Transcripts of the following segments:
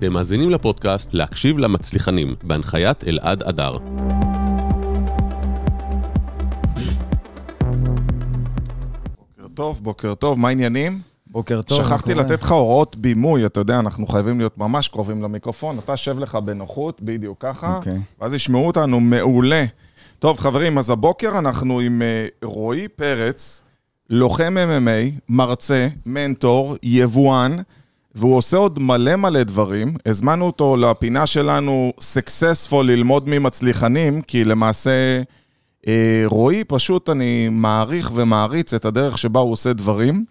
אתם מאזינים לפודקאסט להקשיב למצליחנים, בהנחיית אלעד אדר. בוקר טוב, בוקר טוב, מה העניינים? בוקר טוב. שכחתי? לתת לך הוראות בימוי, אתה יודע, אנחנו חייבים להיות ממש קרובים למיקרופון. אתה שב לך בנוחות, בדיוק ככה, אוקיי. ואז ישמעו אותנו מעולה. טוב, חברים, אז הבוקר אנחנו עם אה, רועי פרץ, לוחם MMA, מרצה, מנטור, יבואן, והוא עושה עוד מלא מלא דברים. הזמנו אותו לפינה שלנו, Successful, ללמוד ממצליחנים, כי למעשה... אה, רועי, פשוט אני מעריך ומעריץ את הדרך שבה הוא עושה דברים.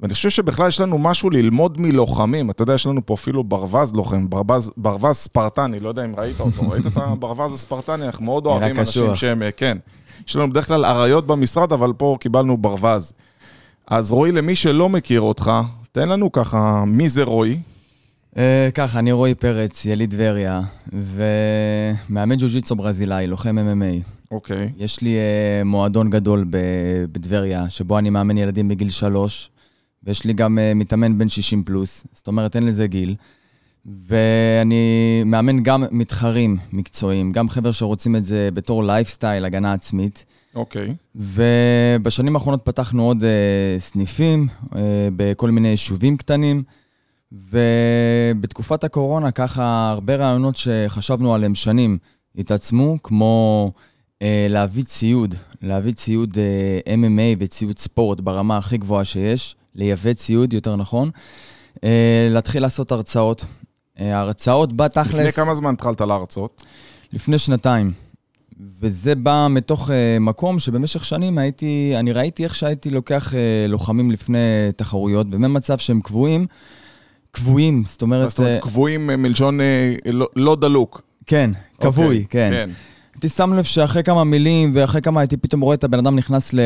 ואני חושב שבכלל יש לנו משהו ללמוד מלוחמים. אתה יודע, יש לנו פה אפילו ברווז לוחם, ברווז, ברווז ספרטני, לא יודע אם ראית אותו. ראית את הברווז הספרטני? אנחנו מאוד אוהבים אנשים. שהם, אה, כן. יש לנו בדרך כלל אריות במשרד, אבל פה קיבלנו ברווז. אז רועי, למי שלא מכיר אותך, תן לנו ככה, מי זה רועי? אה, ככה, אני רועי פרץ, יליד טבריה, ומאמן ג'ו-ג'יצו ברזילאי, לוחם MMA. אוקיי. יש לי אה, מועדון גדול בטבריה, שבו אני מאמן ילדים בגיל שלוש, ויש לי גם אה, מתאמן בן 60 פלוס, זאת אומרת, אין לזה גיל. ואני מאמן גם מתחרים מקצועיים, גם חבר'ה שרוצים את זה בתור לייפסטייל, הגנה עצמית. אוקיי. ובשנים האחרונות פתחנו עוד אה, סניפים אה, בכל מיני יישובים קטנים, ובתקופת הקורונה ככה הרבה רעיונות שחשבנו עליהם שנים התעצמו, כמו אה, להביא ציוד, להביא ציוד אה, MMA וציוד ספורט ברמה הכי גבוהה שיש, לייבא ציוד, יותר נכון, אה, להתחיל לעשות הרצאות. אה, הרצאות בתכלס... לפני כמה זמן התחלת להרצות? לפני שנתיים. וזה בא מתוך uh, מקום שבמשך שנים הייתי, אני ראיתי איך שהייתי לוקח uh, לוחמים לפני תחרויות, במצב שהם קבועים, קבועים, זאת אומרת, זאת אומרת, אה, קבועים מלשון אה, לא- לא דלוק. כן, כבוי, אוקיי, כן. כן. הייתי שם לב שאחרי כמה מילים ואחרי כמה הייתי פתאום רואה את הבן אדם נכנס ל-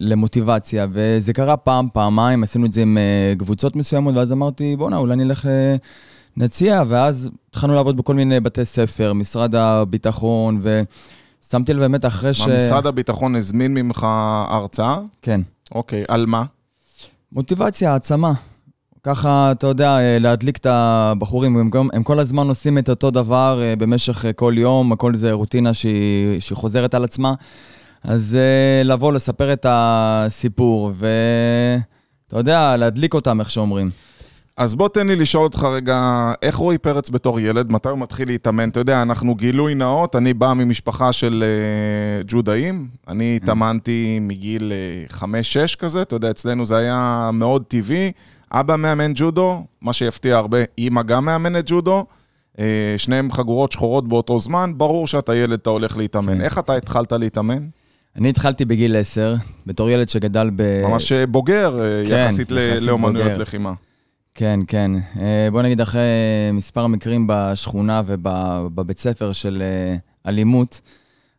למוטיבציה, וזה קרה פעם, פעמיים, עשינו את זה עם קבוצות מסוימות, ואז אמרתי, בואנה, אולי נלך. נציע, ואז התחלנו לעבוד בכל מיני בתי ספר, משרד הביטחון, ושמתי לב באמת אחרי ש... מה, משרד הביטחון הזמין ממך הרצאה? כן. אוקיי, על מה? מוטיבציה, העצמה. ככה, אתה יודע, אה, להדליק את הבחורים, הם, גם- הם כל הזמן עושים את אותו דבר אה, במשך אה, כל יום, הכל זה רוטינה שהיא, שהיא חוזרת על עצמה. אז לבוא, לספר את הסיפור, ואתה יודע, להדליק אותם, איך שאומרים. אז בוא תן לי לשאול אותך רגע, איך רועי פרץ בתור ילד, מתי הוא מתחיל להתאמן? אתה יודע, אנחנו גילוי נאות, אני בא ממשפחה של uh, ג'ודאים, אני התאמנתי מגיל 5-6 כזה, אתה יודע, אצלנו זה היה מאוד טבעי. אבא מאמן ג'ודו, מה שיפתיע הרבה, אימא גם מאמנת ג'ודו. Uh, שניהם חגורות שחורות באותו זמן, ברור שאתה ילד, אתה הולך להתאמן. איך אתה התחלת להתאמן? אני התחלתי בגיל 10, בתור ילד שגדל ב... ממש אה, בוגר, אה, כן, יחסית לאומנויות. לחימה. כן, כן. אה, בוא נגיד, אחרי מספר מקרים בשכונה ובבית ספר של אה, אלימות,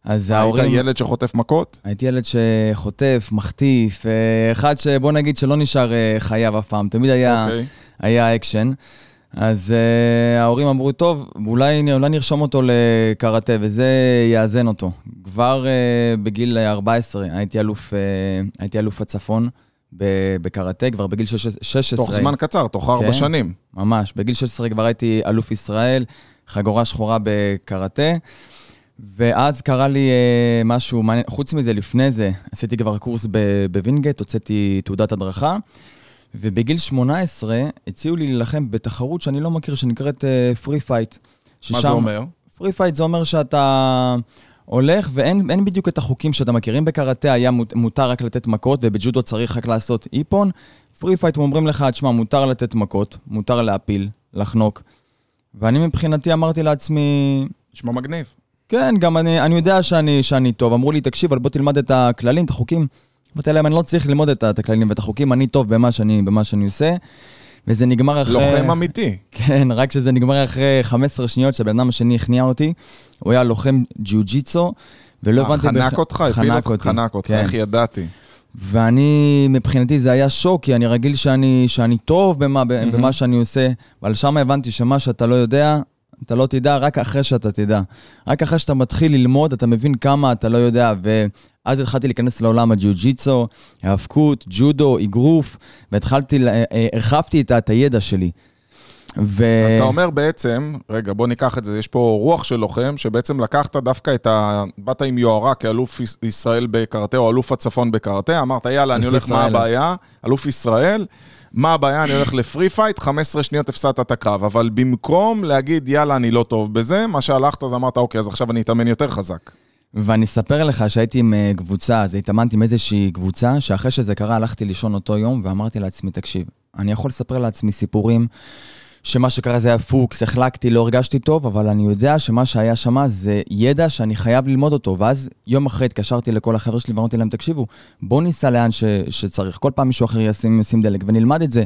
אז ההורים... היית ילד שחוטף מכות? הייתי ילד שחוטף, מחטיף, אה, אחד שבוא נגיד שלא נשאר אה, חייב אף פעם, תמיד היה, אוקיי. היה אקשן. אז אה, ההורים אמרו, טוב, אולי, אולי נרשום אותו לקראטה, וזה יאזן אותו. כבר אה, בגיל 14 הייתי אלוף, אה, הייתי אלוף הצפון בקראטה, כבר בגיל 16. תוך זמן קצר, תוך ארבע כן. שנים. ממש. בגיל 16 כבר הייתי אלוף ישראל, חגורה שחורה בקראטה, ואז קרה לי אה, משהו מעניין. חוץ מזה, לפני זה, עשיתי כבר קורס בווינגייט, הוצאתי תעודת הדרכה, ובגיל 18 הציעו לי להילחם בתחרות שאני לא מכיר, שנקראת free fight. מה זה אומר? free fight זה אומר שאתה הולך ואין אין בדיוק את החוקים שאתה מכיר. אם בקראטה היה מות- מותר רק לתת מכות ובג'ודו צריך רק לעשות איפון, free fight אומרים לך, תשמע, מותר לתת מכות, מותר להפיל, לחנוק. ואני מבחינתי אמרתי לעצמי, נשמע מגניב. כן, גם אני, אני יודע שאני, שאני טוב. אמרו לי, תקשיב, אבל בוא תלמד את הכללים, את החוקים. אמרתי להם, אני לא צריך ללמוד את הכללים ואת החוקים, אני טוב במה שאני, במה שאני עושה. וזה נגמר אחרי... לוחם אמיתי. כן, רק שזה נגמר אחרי 15 שניות שהבן אדם השני הכניע אותי. הוא היה לוחם ג'יוג'יצו, ולא אה, הבנתי... חנק אותך? הפיל אותך? אותי. חנק אותך, כן. איך ידעתי? ואני, מבחינתי זה היה שוק, כי אני רגיל שאני, שאני טוב במה, במה שאני עושה, אבל שם הבנתי שמה שאתה לא יודע, אתה לא תדע רק אחרי שאתה תדע. רק אחרי שאתה מתחיל ללמוד, אתה מבין כמה אתה לא יודע, ואז התחלתי להיכנס לעולם הג'יוג'יצו, האבקות, ג'ודו, אגרוף, והתחלתי, ל- אה, הרחבתי את הידע שלי. ו... אז אתה אומר בעצם, רגע, בוא ניקח את זה, יש פה רוח של לוחם, שבעצם לקחת דווקא את ה... באת עם יוהרה כאלוף יש- ישראל בקראטה, או אלוף הצפון בקראטה, אמרת, יאללה, אני הולך, מה. הבעיה? אלוף ישראל, מה הבעיה? אני הולך ל free fight, 15 שניות הפסדת את הקרב. אבל במקום להגיד, יאללה, אני לא טוב בזה, מה שהלכת, אז אמרת, אוקיי, אז עכשיו אני אתאמן יותר חזק. ואני אספר לך שהייתי עם אה, קבוצה, אז התאמנתי עם איזושהי קבוצה, שאחרי שזה קרה הלכתי לישון אותו יום ואמרתי לעצמי, תקשיב, אני יכול לספר לעצמי סיפורים שמה שקרה זה היה פוקס, החלקתי, לא הרגשתי טוב, אבל אני יודע שמה שהיה שם זה ידע שאני חייב ללמוד אותו. ואז יום אחרי התקשרתי לכל החבר'ה שלי ואמרתי להם, תקשיבו, בואו ניסע לאן ש, שצריך, כל פעם מישהו אחר ישים, ישים דלק ונלמד את זה.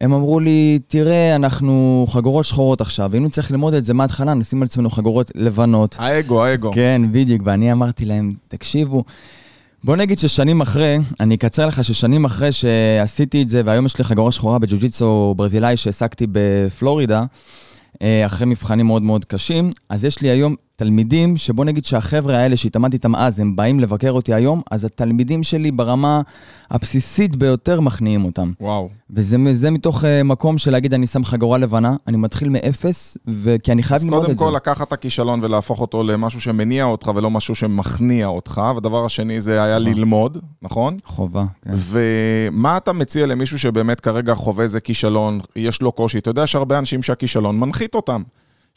הם אמרו לי, תראה, אנחנו חגורות שחורות עכשיו, ואם צריך ללמוד את זה מההתחלה, נשים על עצמנו חגורות לבנות, האגו, האגו. כן, בדיוק, ואני אמרתי להם, תקשיבו, בוא נגיד ששנים אחרי, אני אקצר לך ששנים אחרי שעשיתי את זה, והיום יש לי חגורה שחורה בג'ו-ג'יצו ברזילאי שהעסקתי בפלורידה, אה, אחרי מבחנים מאוד מאוד קשים, אז יש לי היום תלמידים, שבוא נגיד שהחבר'ה האלה שהתאמנתי איתם אז, הם באים לבקר אותי היום, אז התלמידים שלי ברמה הבסיסית ביותר מכניעים אותם. וואו. וזה זה מתוך uh, מקום של להגיד, אני שם חגורה לבנה, אני מתחיל מאפס, כי אני חייב אז ללמוד קודם את זה. כל לקחת את הכישלון ולהפוך אותו למשהו שמניע אותך ולא משהו שמכניע אותך, והדבר השני זה היה ללמוד, נכון? חובה, כן. ומה אתה מציע למישהו שבאמת כרגע חווה איזה כישלון, יש לו קושי? אתה יודע שהרבה אנשים שהכישלון מנחית אותם.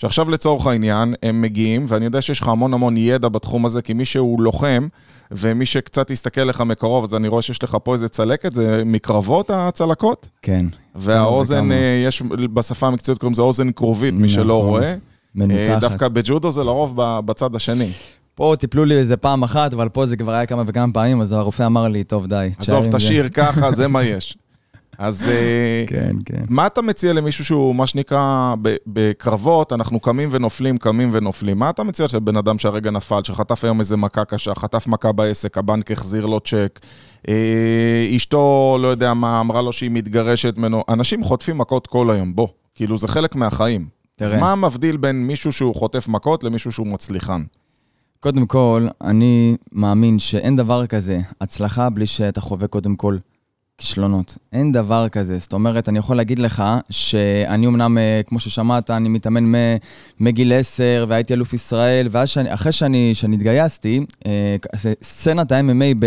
שעכשיו לצורך העניין, הם מגיעים, ואני יודע שיש לך המון המון ידע בתחום הזה, כי מי שהוא לוחם, ומי שקצת יסתכל לך מקרוב, אז אני רואה שיש לך פה איזה צלקת, זה מקרבות הצלקות? כן. והאוזן. אה, יש בשפה המקצועית קוראים לזה אוזן כרובית, מי שלא נכון. רואה. אה, מנותחת. דווקא בג'ודו זה לרוב בצד השני. פה טיפלו לי איזה פעם אחת, אבל פה זה כבר היה כמה וכמה פעמים, אז הרופא אמר לי, טוב, די. עזוב, עם זה." תשאיר ככה, זה מה יש. אז אה, כן, כן. מה אתה מציע למישהו שהוא, מה שנקרא, בקרבות, אנחנו קמים ונופלים, קמים ונופלים. מה אתה מציע לבן אדם שהרגע נפל, שחטף היום איזה מכה קשה, חטף מכה בעסק, הבנק החזיר לו צ'ק, אה, אשתו, לא יודע מה, אמרה לו שהיא מתגרשת ממנו. אנשים חוטפים מכות כל היום, בוא. כאילו, זה חלק מהחיים. אז תראה. מה מבדיל בין מישהו שהוא חוטף מכות למישהו שהוא מצליחן? קודם כל, אני מאמין שאין דבר כזה הצלחה בלי שאתה חווה קודם כל כישלונות. אין דבר כזה. זאת אומרת, אני יכול להגיד לך שאני אמנם, אה, כמו ששמעת, אני מתאמן מגיל 10 והייתי אלוף ישראל, ואז שאני, שאני, שאני התגייסתי, אה, סצנת ה-MMA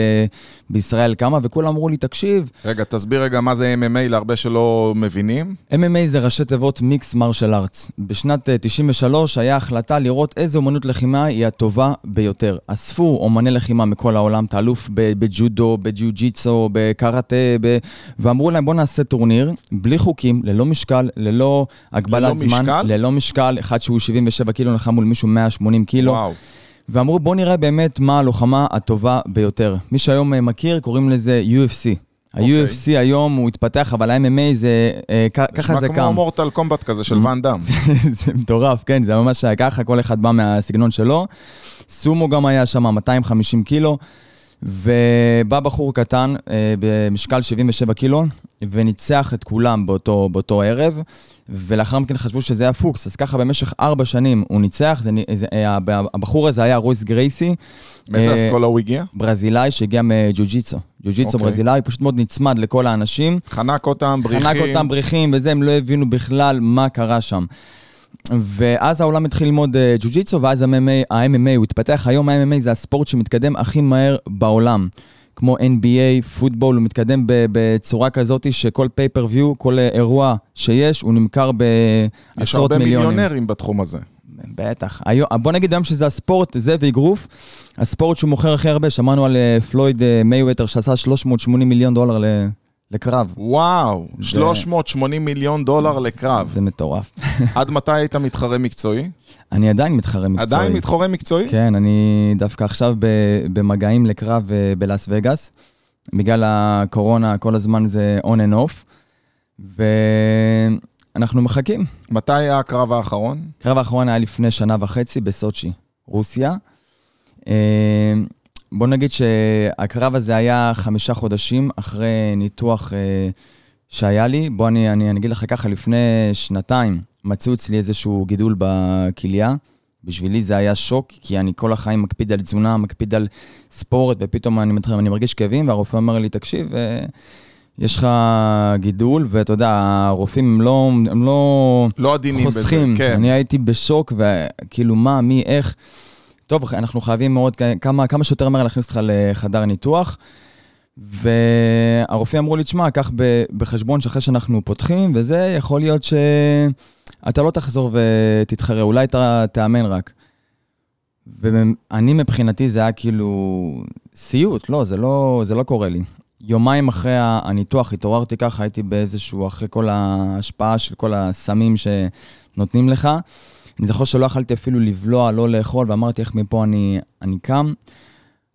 בישראל קמה, וכולם אמרו לי, תקשיב, רגע, תסביר רגע מה זה MMA להרבה שלא מבינים. MMA זה ראשי תיבות מיקס מרשל ארטס. בשנת אה, 93 היה החלטה לראות איזה אומנות לחימה היא הטובה ביותר. אספו אומני לחימה מכל העולם, אתה אלוף ב- בג'ודו, בג'יו-ג'יצו, בקראטה, ב... ואמרו להם בוא נעשה טורניר, בלי חוקים, ללא משקל, ללא הגבלת ללא זמן. משקל? ללא משקל? אחד שהוא 77 קילו נלחם מול מישהו 180 קילו. וואו. ואמרו בוא נראה באמת מה הלוחמה הטובה ביותר. מי שהיום אה, מכיר קוראים לזה UFC. אוקיי. ה-UFC היום הוא התפתח, אבל ה-MMA זה, אה, ככה זה נשמע קם. כמו מורטל קומבט כזה של ואן דאם. זה מטורף, כן, זה ממש היה ככה, כל אחד בא מהסגנון שלו. סומו גם היה שם 250 קילו, ובא בחור קטן אה, במשקל 77 קילו, וניצח את כולם באותו, באותו ערב, ולאחר מכן חשבו שזה היה פוקס, אז ככה במשך ארבע שנים הוא ניצח, זה, זה, אה, הבחור הזה היה רויס גרייסי. מאיזה אה, אסכולה הוא הגיע? ברזילאי שהגיע מג'ו-ג'יצו. ג'ו-ג'יצו אוקיי. ברזילאי, פשוט מאוד נצמד לכל האנשים. חנק אותם, בריחים. חנק אותם בריחים וזה, הם לא הבינו בכלל מה קרה שם. ואז העולם התחיל ללמוד אה, ג'ו-ג'יצו, ואז ה-MMA, ה-MMA הוא התפתח. היום ה-MMA זה הספורט שמתקדם הכי מהר בעולם. כמו NBA, פוטבול, הוא מתקדם בצורה כזאת שכל פייפריוויו, כל אירוע שיש, הוא נמכר יש בעשרות הרבה מיליונים. מיליונרים בתחום הזה. בטח. היום, בוא נגיד היום שזה הספורט, זה ואגרוף, הספורט שהוא מוכר הכי הרבה, שמענו על אה, פלויד אה, מייווטר שעשה 380 מיליון דולר ל- לקרב. וואו, 380 מיליון דולר לקרב. זה מטורף. עד מתי היית מתחרה מקצועי? אני עדיין מתחרה מקצועי. עדיין מתחרה מקצועי? כן, אני דווקא עכשיו ב- במגעים לקרב אה, בלאס וגאס. בגלל הקורונה כל הזמן זה on and off. ואנחנו מחכים. מתי היה הקרב האחרון? הקרב האחרון היה לפני שנה וחצי בסוצ'י, רוסיה. בוא נגיד שהקרב הזה היה חמישה חודשים אחרי ניתוח אה, שהיה לי. בוא אני, אני, אני אגיד לך ככה, לפני שנתיים מצאו אצלי איזשהו גידול בכליה. בשבילי זה היה שוק, כי אני כל החיים מקפיד על תזונה, מקפיד על ספורט, ופתאום אני, מתחיל- אני מרגיש כאבים, והרופא אומר לי, תקשיב, אה, יש לך גידול, ואתה יודע, הרופאים הם לא, הם לא, לא עדינים בזה, חוסכים. כן. אני הייתי בשוק, וכאילו, מה, מי, איך. טוב, אנחנו חייבים מאוד, כמה, כמה שיותר מהר להכניס אותך לחדר ניתוח. והרופאים אמרו לי, תשמע, קח בחשבון שאחרי שאנחנו פותחים, וזה, יכול להיות שאתה לא תחזור ותתחרה, אולי אתה תאמן רק. ואני מבחינתי זה היה כאילו סיוט, לא, זה לא, זה לא קורה לי. יומיים אחרי הניתוח התעוררתי ככה, הייתי באיזשהו, אחרי כל ההשפעה של כל הסמים שנותנים לך. אני זוכר שלא יכלתי אפילו לבלוע, לא לאכול, ואמרתי איך מפה אני, אני קם,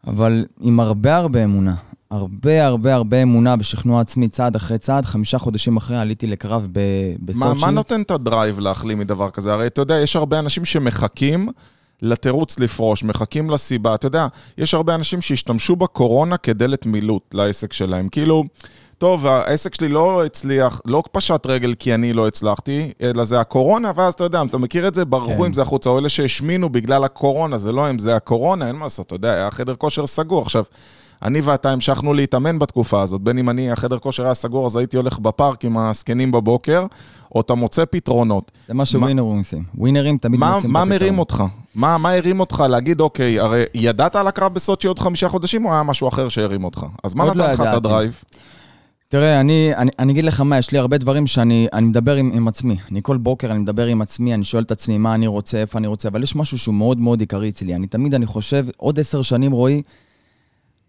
אבל עם הרבה הרבה אמונה. הרבה הרבה הרבה אמונה בשכנוע עצמי, צעד אחרי צעד. חמישה חודשים אחרי עליתי לקרב בסוצ'י. מה, מה נותן את הדרייב להחלים מדבר כזה? הרי אתה יודע, יש הרבה אנשים שמחכים לתירוץ לפרוש, מחכים לסיבה. אתה יודע, יש הרבה אנשים שהשתמשו בקורונה כדלת מילוט לעסק שלהם. כאילו, טוב, העסק שלי לא הצליח, לא פשט רגל כי אני לא הצלחתי, אלא זה הקורונה, ואז אתה יודע, אתה מכיר את זה, ברחו כן. עם זה החוצה, או אלה שהשמינו בגלל הקורונה, זה לא הם, זה הקורונה, אין מה לעשות, אתה יודע, היה חדר כושר סגור. עכשיו, אני ואתה המשכנו להתאמן בתקופה הזאת, בין אם אני, החדר כושר היה סגור, אז הייתי הולך בפארק עם הזקנים בבוקר, או אתה מוצא פתרונות. זה מה שווינרים עושים. ווינרים תמיד מה, מוצאים מה את הפתרון. מרים אותך? מה, מה הרים אותך להגיד, אוקיי, הרי ידעת על הקרב בסוצ'י עוד חמישה חודשים, או היה משהו אחר שהרים אותך? אז מה עוד נתן לא לך את. הדרייב? תראה, אני, אני, אני אגיד לך מה, יש לי הרבה דברים שאני אני מדבר עם, עם עצמי. אני כל בוקר אני מדבר עם עצמי, אני שואל את עצמי מה אני רוצה, איפה אני רוצה, אבל יש משהו שהוא מאוד מאוד עיקרי אצלי. אני תמיד, אני חושב, עוד עשר שנים, רועי,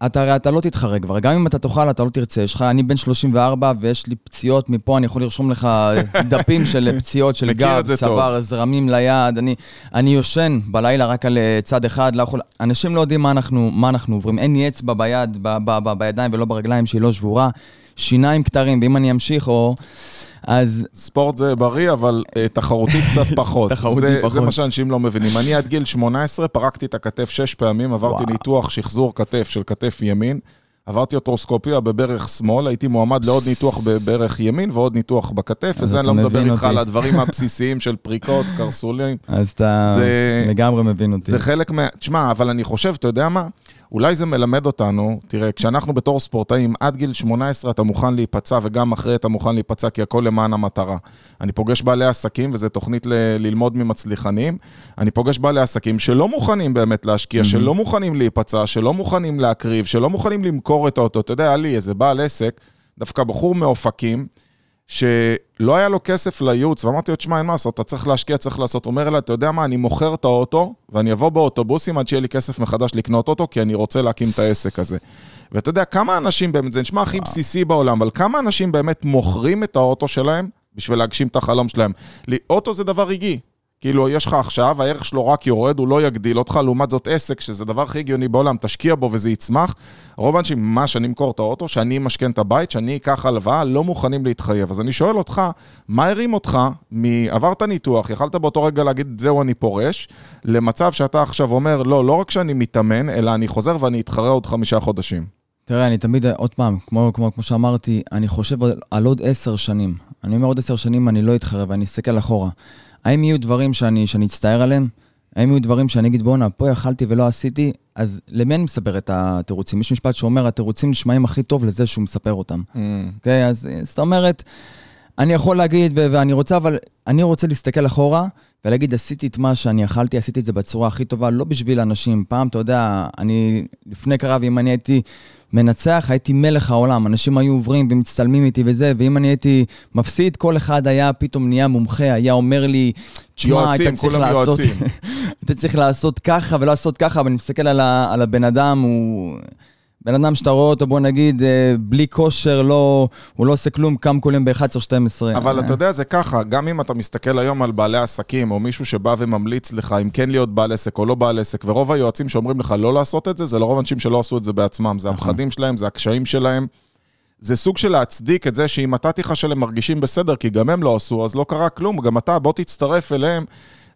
אתה הרי אתה לא תתחרה כבר, גם אם אתה תאכל, אתה לא תרצה. יש לך, אני בן 34 ויש לי פציעות מפה, אני יכול לרשום לך דפים של פציעות של גב, צוואר, זרמים ליד. אני, אני יושן בלילה רק על אה, צד אחד, לא יכול... אנשים לא יודעים מה אנחנו, מה אנחנו עוברים. אין לי אצבע ביד, ב, ב, ב, בידיים ולא ברגליים שהיא לא שבורה. שיניים כתרים, ואם אני אמשיך, או... אז ספורט זה בריא, אבל uh, תחרותי קצת פחות. תחרותי זה, פחות. זה מה שאנשים לא מבינים. אני עד גיל 18 פרקתי את הכתף שש פעמים, עברתי וואו. ניתוח שחזור כתף של כתף ימין, עברתי אוטרוסקופיה בברך שמאל, הייתי מועמד לעוד ניתוח בברך ימין ועוד ניתוח בכתף, וזה אני לא מדבר מבין איתך אותי. על הדברים הבסיסיים של פריקות, קרסולים. אז אתה זה- לגמרי מבין אותי. זה חלק מה... תשמע, אבל אני חושב, אתה יודע מה? אולי זה מלמד אותנו, תראה, כשאנחנו בתור ספורטאים, עד גיל 18 אתה מוכן להיפצע, וגם אחרי אתה מוכן להיפצע, כי הכל למען המטרה. אני פוגש בעלי עסקים, וזו תוכנית ל- ללמוד ממצליחנים, אני פוגש בעלי עסקים שלא מוכנים באמת להשקיע, שלא מוכנים להיפצע, שלא מוכנים להקריב, שלא מוכנים למכור את האוטו. אתה יודע, היה לי איזה בעל עסק, דווקא בחור מאופקים, שלא היה לו כסף לייעוץ, ואמרתי לו, תשמע, אין מה לעשות, אתה צריך להשקיע, צריך לעשות. הוא אומר אליי, אתה יודע מה, אני מוכר את האוטו, ואני אבוא באוטובוסים עד שיהיה לי כסף מחדש לקנות אוטו, כי אני רוצה להקים את העסק הזה. ואתה יודע, כמה אנשים באמת, זה נשמע הכי בסיסי בעולם, אבל כמה אנשים באמת מוכרים את האוטו שלהם בשביל להגשים את החלום שלהם? אוטו זה דבר רגעי. כאילו, יש לך עכשיו, הערך שלו רק יורד, הוא לא יגדיל אותך, לעומת זאת עסק, שזה הדבר הכי הגיוני בעולם, תשקיע בו וזה יצמח. רוב האנשים, מה, שאני אמכור את האוטו, שאני אמשכן את הבית, שאני אקח הלוואה, לא מוכנים להתחייב. אז אני שואל אותך, מה הרים אותך מ... עברת ניתוח, יכלת באותו רגע להגיד, זהו, אני פורש, למצב שאתה עכשיו אומר, לא, לא רק שאני מתאמן, אלא אני חוזר ואני אתחרה עוד חמישה חודשים. תראה, אני תמיד, עוד פעם, כמו, כמו, כמו שאמרתי, אני חושב על, על עוד עשר שנים. אני אומר עוד עשר שנים אני לא אתחרה ואני אסתכל אחורה. האם יהיו דברים שאני, שאני אצטער עליהם? האם יהיו דברים שאני אגיד, בואנה, פה יכלתי ולא עשיתי? אז למי אני מספר את התירוצים? יש משפט שאומר, התירוצים נשמעים הכי טוב לזה שהוא מספר אותם. אוקיי? אז אה, זאת אומרת, אני יכול להגיד, ואני רוצה, אבל אני רוצה להסתכל אחורה ולהגיד, עשיתי את מה שאני יכלתי, עשיתי את זה בצורה הכי טובה, לא בשביל אנשים. פעם, אתה יודע, אני, לפני קרב, אם אני הייתי מנצח, הייתי מלך העולם. אנשים היו עוברים ומצטלמים איתי וזה, ואם אני הייתי מפסיד, כל אחד היה פתאום נהיה מומחה, היה אומר לי, תשמע, יועצים, היית צריך כולם לעשות... יועצים. אתה צריך לעשות ככה ולא לעשות ככה, אבל אני מסתכל על, ה, על הבן אדם, הוא... בן אדם שאתה רואה אותו, בוא נגיד, אה, בלי כושר, לא, הוא לא עושה כלום, קם יום ב-11-12. אבל אתה יודע, זה ככה, גם אם אתה מסתכל היום על בעלי עסקים, או מישהו שבא וממליץ לך אם כן להיות בעל עסק או לא בעל עסק, ורוב היועצים שאומרים לך לא לעשות את זה, זה לרוב האנשים שלא עשו את זה בעצמם. זה הפחדים שלהם, זה הקשיים שלהם. זה סוג של להצדיק את זה שאם אתה תיכשל הם מרגישים בסדר, כי גם הם לא עשו, אז לא קרה כלום, גם אתה, בוא תצטרף אליהם.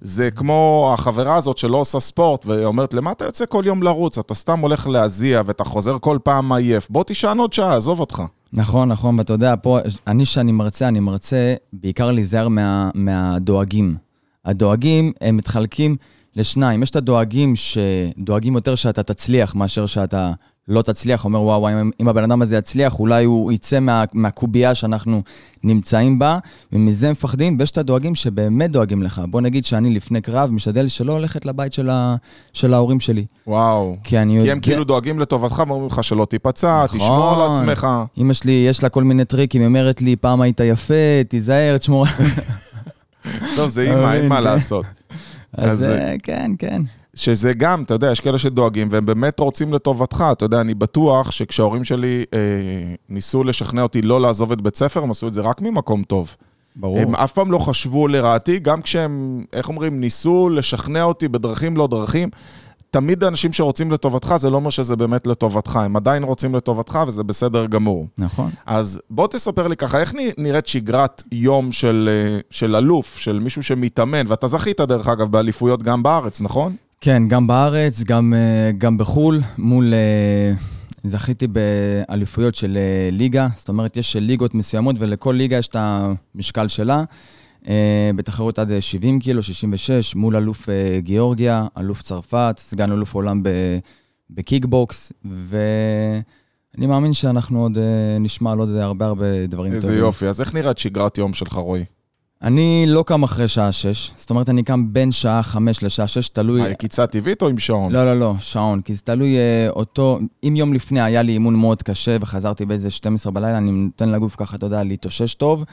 זה כמו החברה הזאת שלא עושה ספורט, ואומרת, למה אתה יוצא כל יום לרוץ? אתה סתם הולך להזיע ואתה חוזר כל פעם עייף. בוא תישן עוד שעה, עזוב אותך. נכון, נכון, ואתה יודע, פה, אני שאני מרצה, אני מרצה בעיקר להיזהר מה, מהדואגים. הדואגים, הם מתחלקים לשניים. יש את הדואגים שדואגים יותר שאתה תצליח מאשר שאתה לא תצליח, אומר, וואו, וואו, אם, אם הבן אדם הזה יצליח, אולי הוא יצא מה, מהקובייה שאנחנו נמצאים בה, ומזה מפחדים, ויש את הדואגים שבאמת דואגים לך. בוא נגיד שאני לפני קרב משתדל שלא ללכת לבית של, ה, של ההורים שלי. וואו. כי אני כי יודע... הם כאילו דואגים לטובתך ואומרים לך שלא תיפצע, נכון. תשמור על עצמך. אמא שלי, יש לה כל מיני טריקים, היא אומרת לי, פעם היית יפה, תיזהר, תשמור... טוב, זה אימא, אין מה. לעשות. אז אז, אה, כן, כן. שזה גם, אתה יודע, יש כאלה שדואגים והם באמת רוצים לטובתך. אתה יודע, אני בטוח שכשההורים שלי אה, ניסו לשכנע אותי לא לעזוב את בית ספר, הם עשו את זה רק ממקום טוב. ברור. הם אף פעם לא חשבו לרעתי, גם כשהם, איך אומרים, ניסו לשכנע אותי בדרכים לא דרכים. תמיד האנשים שרוצים לטובתך, זה לא אומר שזה באמת לטובתך. הם עדיין רוצים לטובתך וזה בסדר גמור. נכון. אז בוא תספר לי ככה, איך נראית שגרת יום של, אה, של אלוף, של מישהו שמתאמן, ואתה זכית דרך אגב באליפויות גם בארץ, נכון? כן, גם בארץ, גם, אה, גם בחו"ל, מול... אה, זכיתי באליפויות של אה, ליגה, זאת אומרת, יש ליגות מסוימות ולכל ליגה יש את המשקל שלה. בתחרות עד אה, 70 קילו, 66, מול אלוף גיאורגיה, אלוף צרפת, סגן אלוף עולם בקיקבוקס, ואני מאמין שאנחנו עוד נשמע על עוד הרבה הרבה דברים איזה טובים. יופי. אז איך נראית שגרת יום שלך, רועי? אני לא קם אחרי שעה 6, זאת אומרת, אני קם בין שעה 5 לשעה 6, תלוי... מה, קיצה טבעית או עם שעון? לא, לא, לא, שעון, כי זה תלוי אה, אותו... אם יום לפני היה לי אימון מאוד קשה וחזרתי באיזה 12 בלילה, אני נותן לגוף ככה, אתה יודע, להתאושש טוב.